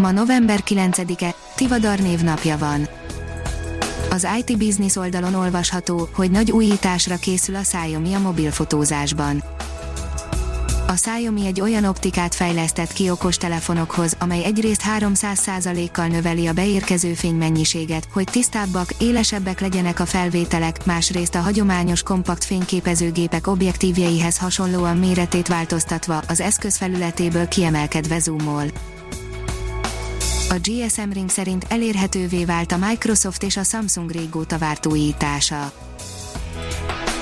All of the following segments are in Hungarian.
Ma november 9-e, Tivadar névnapja van. Az IT Business oldalon olvasható, hogy nagy újításra készül a Xiaomi a mobilfotózásban. A Xiaomi egy olyan optikát fejlesztett ki okos telefonokhoz, amely egyrészt 300%-kal növeli a beérkező fénymennyiséget, hogy tisztábbak, élesebbek legyenek a felvételek, másrészt a hagyományos kompakt fényképezőgépek objektívjeihez hasonlóan méretét változtatva, az eszköz felületéből kiemelkedve zoomol. A GSM Ring szerint elérhetővé vált a Microsoft és a Samsung régóta várt újítása.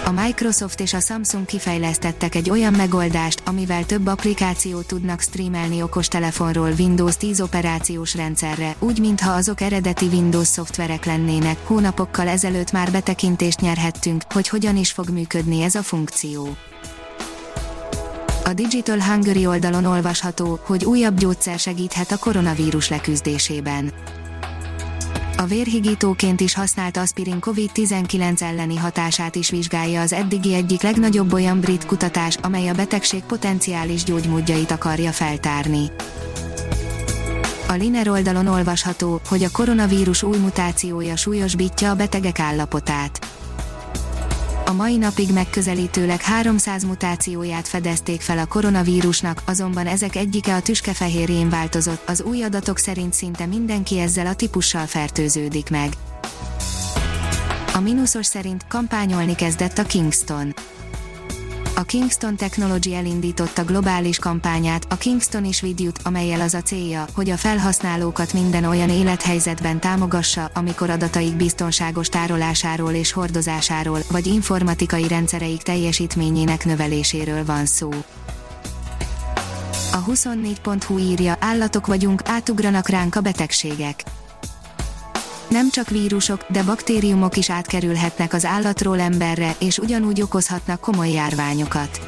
A Microsoft és a Samsung kifejlesztettek egy olyan megoldást, amivel több applikációt tudnak streamelni okostelefonról Windows 10 operációs rendszerre, úgy mintha azok eredeti Windows szoftverek lennének. Hónapokkal ezelőtt már betekintést nyerhettünk, hogy hogyan is fog működni ez a funkció. A Digital Hungary oldalon olvasható, hogy újabb gyógyszer segíthet a koronavírus leküzdésében. A vérhigítóként is használt aspirin COVID-19 elleni hatását is vizsgálja az eddigi egyik legnagyobb olyan brit kutatás, amely a betegség potenciális gyógymódjait akarja feltárni. A Liner oldalon olvasható, hogy a koronavírus új mutációja súlyosbítja a betegek állapotát a mai napig megközelítőleg 300 mutációját fedezték fel a koronavírusnak, azonban ezek egyike a tüskefehérjén változott, az új adatok szerint szinte mindenki ezzel a típussal fertőződik meg. A mínuszos szerint kampányolni kezdett a Kingston a Kingston Technology elindította globális kampányát, a Kingston is Vidyut, amelyel az a célja, hogy a felhasználókat minden olyan élethelyzetben támogassa, amikor adataik biztonságos tárolásáról és hordozásáról, vagy informatikai rendszereik teljesítményének növeléséről van szó. A 24.hu írja, állatok vagyunk, átugranak ránk a betegségek nem csak vírusok, de baktériumok is átkerülhetnek az állatról emberre, és ugyanúgy okozhatnak komoly járványokat.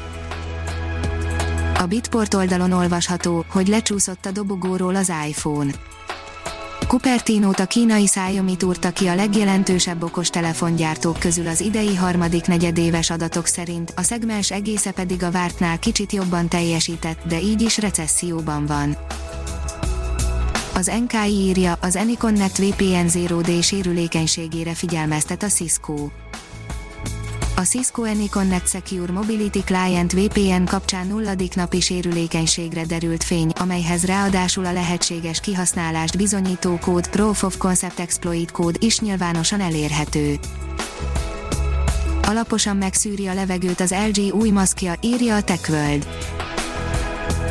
A Bitport oldalon olvasható, hogy lecsúszott a dobogóról az iPhone. Cupertino-t a kínai Xiaomi túrta ki a legjelentősebb okostelefongyártók közül az idei harmadik negyedéves adatok szerint, a szegmens egésze pedig a vártnál kicsit jobban teljesített, de így is recesszióban van. Az NKI írja, az Anyconnect VPN Zero D sérülékenységére figyelmeztet a Cisco. A Cisco AnyConnect Secure Mobility Client VPN kapcsán nulladik napi sérülékenységre derült fény, amelyhez ráadásul a lehetséges kihasználást bizonyító kód Proof of Concept Exploit kód is nyilvánosan elérhető. Alaposan megszűri a levegőt az LG új maszkja, írja a TechWorld.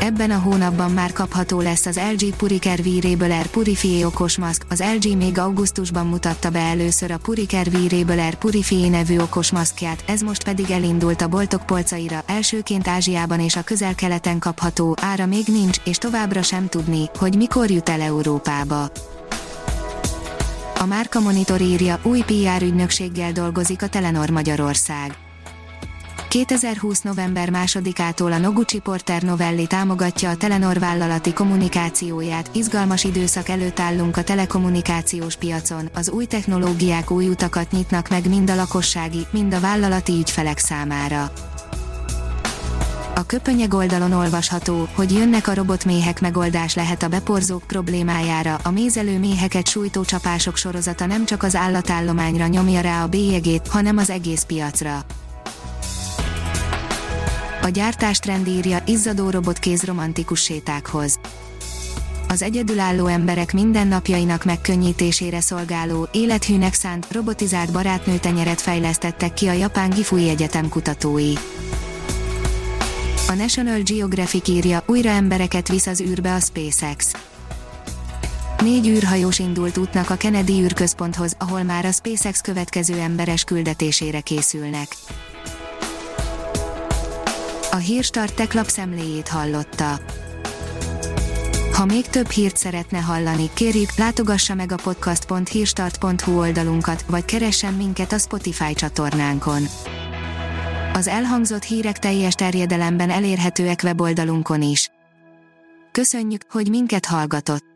Ebben a hónapban már kapható lesz az LG Puriker V-Rebel Air Purifié okos maszk, az LG még augusztusban mutatta be először a Puriker V-Rebel Air Purifié nevű okos maszkját, ez most pedig elindult a boltok polcaira, elsőként Ázsiában és a közel-keleten kapható, ára még nincs, és továbbra sem tudni, hogy mikor jut el Európába. A Márka Monitor írja, új PR ügynökséggel dolgozik a Telenor Magyarország 2020. november 2-ától a Noguchi Porter Novelli támogatja a Telenor vállalati kommunikációját, izgalmas időszak előtt állunk a telekommunikációs piacon, az új technológiák új utakat nyitnak meg mind a lakossági, mind a vállalati ügyfelek számára. A köpönyeg oldalon olvasható, hogy jönnek a robotméhek megoldás lehet a beporzók problémájára, a mézelő méheket sújtó csapások sorozata nem csak az állatállományra nyomja rá a bélyegét, hanem az egész piacra. A gyártástrend írja, izzadó robotkéz romantikus sétákhoz. Az egyedülálló emberek mindennapjainak megkönnyítésére szolgáló, élethűnek szánt, robotizált barátnőtenyeret fejlesztettek ki a japán Gifui Egyetem kutatói. A National Geographic írja, újra embereket visz az űrbe a SpaceX. Négy űrhajós indult útnak a Kennedy űrközponthoz, ahol már a SpaceX következő emberes küldetésére készülnek. A hírstart tech lapszemléjét hallotta. Ha még több hírt szeretne hallani, kérjük, látogassa meg a podcast.hírstart.hu oldalunkat, vagy keressen minket a Spotify csatornánkon. Az elhangzott hírek teljes terjedelemben elérhetőek weboldalunkon is. Köszönjük, hogy minket hallgatott!